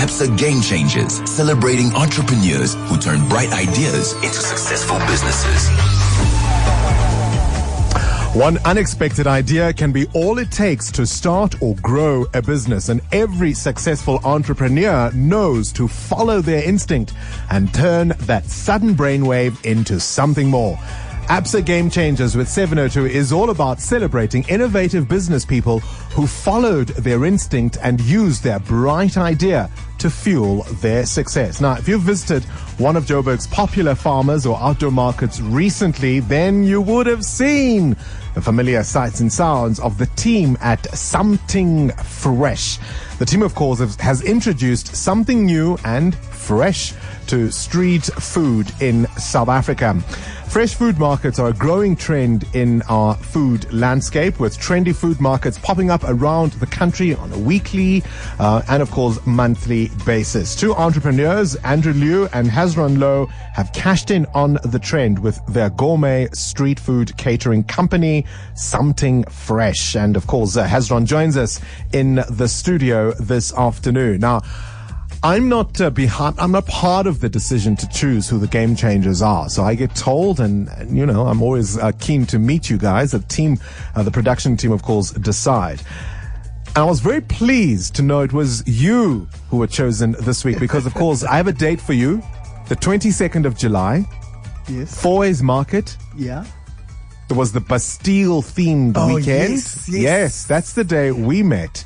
ABSA Game Changers, celebrating entrepreneurs who turn bright ideas into successful businesses. One unexpected idea can be all it takes to start or grow a business. And every successful entrepreneur knows to follow their instinct and turn that sudden brainwave into something more. ABSA Game Changers with 702 is all about celebrating innovative business people who followed their instinct and used their bright idea to fuel their success. Now, if you've visited one of Joburg's popular farmers or outdoor markets recently, then you would have seen the familiar sights and sounds of the team at Sumting Fresh. The team, of course, has introduced something new and fresh to street food in South Africa. Fresh food markets are a growing trend in our food landscape with trendy food markets popping up around the country on a weekly uh, and of course monthly basis. Two entrepreneurs, Andrew Liu and Hezron Low, have cashed in on the trend with their gourmet street food catering company, Sumting Fresh. And of course, uh, Hezron joins us in the studio this afternoon. Now, I'm not uh, behind. I'm not part of the decision to choose who the game changers are. So I get told, and, and you know, I'm always uh, keen to meet you guys. The team, uh, the production team, of course, decide. And I was very pleased to know it was you who were chosen this week because, of course, I have a date for you, the 22nd of July. Yes. Fourways Market. Yeah. It was the Bastille themed Oh, weekend. yes, yes. that's the day we met.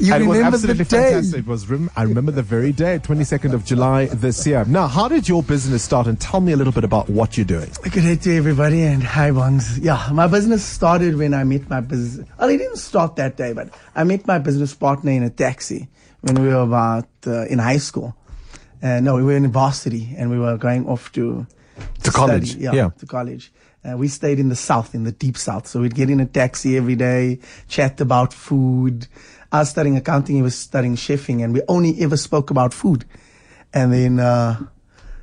You and it was remember the day. fantastic. It was. Rem- I remember the very day, 22nd of July this year. Now, how did your business start? And tell me a little bit about what you're doing. Good day to everybody and hi Bongs. Yeah, my business started when I met my business. Well, it didn't start that day, but I met my business partner in a taxi when we were about uh, in high school. Uh, no, we were in varsity and we were going off to To college, study. Yeah, yeah. to college. Uh, we stayed in the south, in the deep south. So we'd get in a taxi every day, chat about food. I was studying accounting, he was studying chefing, and we only ever spoke about food. And then uh,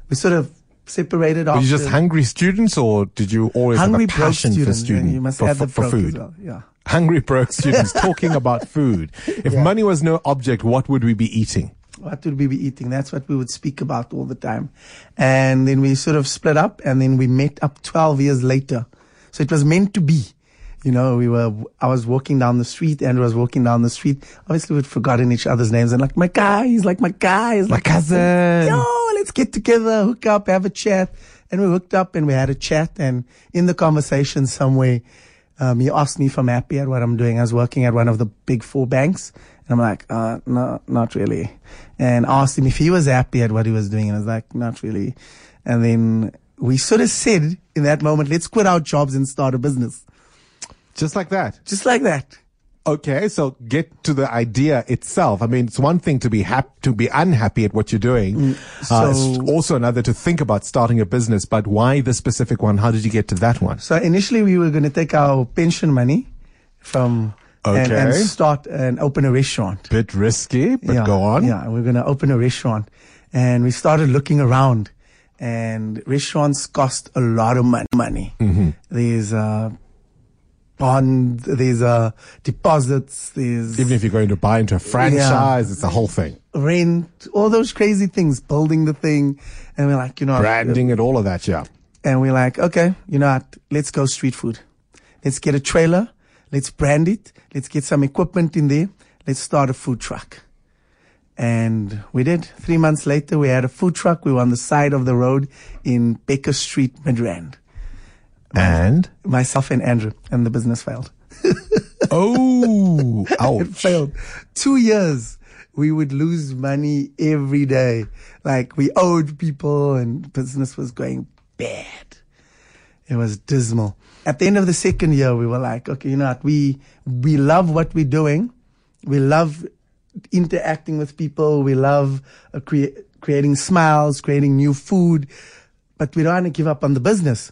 we sort of separated off. Were you just hungry students, or did you always hungry have a broke passion students. for student You must for, add the for food? well. Yeah. Hungry broke students talking about food. If money was no object, what would we be eating? What would we be eating? That's what we would speak about all the time. And then we sort of split up and then we met up 12 years later. So it was meant to be. You know, we were, I was walking down the street, Andrew was walking down the street. Obviously we'd forgotten each other's names and like, my guy, he's like, my guy, he's My like, cousin. Yo, let's get together, hook up, have a chat. And we hooked up and we had a chat. And in the conversation somewhere, um, he asked me if I'm happy at what I'm doing. I was working at one of the big four banks. And I'm like, uh, no, not really. And I asked him if he was happy at what he was doing. And I was like, not really. And then we sort of said in that moment, let's quit our jobs and start a business. Just like that. Just like that. Okay, so get to the idea itself. I mean, it's one thing to be hap- to be unhappy at what you're doing. uh, it's Mm, so- also another to think about starting a business. But why the specific one? How did you get to that one? So initially we were going to take our pension money from and, and start and open a restaurant. Bit risky, but yeah, go on. Yeah, we're going to open a restaurant. And we started looking around and restaurants cost a lot of mon- money. Mm-hmm. There's, uh, bond, there's, uh, deposits, there's Even if you're going to buy into a franchise, it's a whole thing. rent, all those crazy things, building the thing. And we're like, you know, Branding it, all of that, yeah. and we're like, okay, you know what? Let's go street food. Let's get a trailer. Let's brand it. Let's get some equipment in there. Let's start a food truck. And we did. Three months later, we had a food truck. We were on the side of the road in Baker Street, Midrand. And Myself and Andrew, and the business failed. oh, It failed. Two years. We would lose money every day. Like we owed people and business was going bad. It was dismal. At the end of the second year, we were like, okay, you know what? We, we love what we're doing. We love interacting with people. We love uh, crea- creating smiles, creating new food, but we don't want to give up on the business.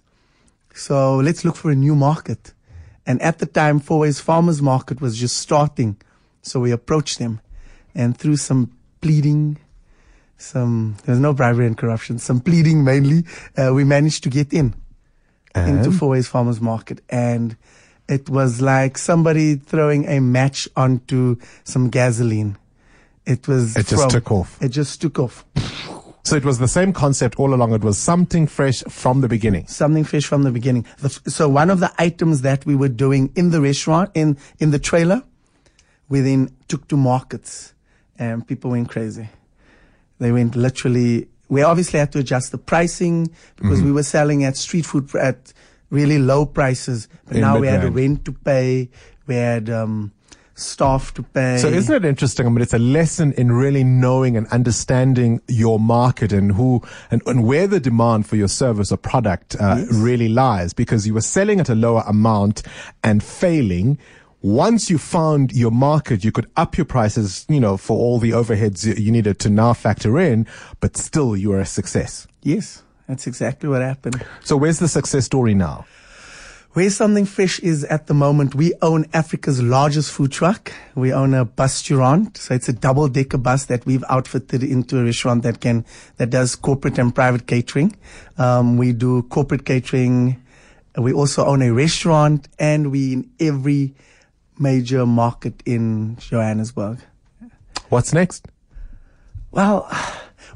So let's look for a new market. And at the time, Fourways Farmers Market was just starting. So we approached them and through some pleading, some, there was no bribery and corruption, some pleading mainly, uh, we managed to get in into And? Fourways Farmers Market. And it was like somebody throwing a match onto some gasoline. It was. It just from- took off. It just took off. So it was the same concept all along. It was something fresh from the beginning. Something fresh from the beginning. The, f- so one of the items that we were doing in the restaurant, in in the trailer, we then took to markets, and people went crazy. They went literally. We obviously had to adjust the pricing because we were selling at street food at really low prices. But In now we had rent to pay. We had um, staff to pay. So isn't it interesting? I mean, it's a lesson in really knowing and understanding your market and who and, and where the demand for your service or product uh, really lies because you were selling at a lower amount and failing. Once you found your market, you could up your prices, you know, for all the overheads you- you needed to now factor in, but still you were a success. yes, that's exactly what happened. So where's the success story now? Where Sumting Fresh is at the moment, we own Africa's largest food truck. We own a bus restaurant. So it's a double decker bus that we've outfitted into a restaurant that can, that does corporate and private catering. Um, we do corporate catering. We also own a restaurant and we in every major market in Johannesburg. What's next? Well,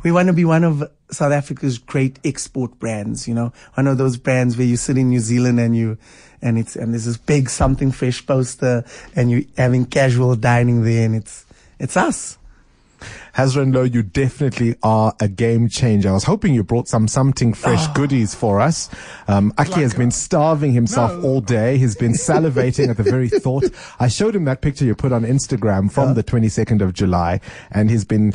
we want to be one of South Africa's great export brands, you know, one of those brands where you sit in New Zealand and you, and it's, and there's this big something fresh poster and you having casual dining there and it's, it's us. Hezron Low, you definitely are a game changer. I was hoping you brought some something fresh Ah. goodies for us. Um, Aki has been starving himself all day. He's been salivating at the very thought. I showed him that picture you put on Instagram from the 22nd of July, and he's been.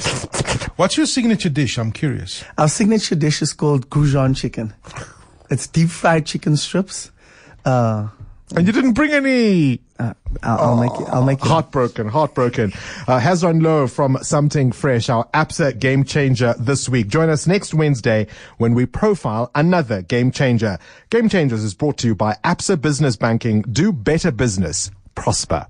What's your signature dish? I'm curious. Our signature dish is called Goujon chicken. It's deep fried chicken strips. Uh, And you didn't bring any. uh, I'll, I'll make it, I'll make it. Heartbroken, heartbroken. Uh, Hezron Low from Sumting Fresh, our ABSA game changer this week. Join us next Wednesday when we profile another game changer. Game Changers is brought to you by ABSA Business Banking. Do better business. Prosper.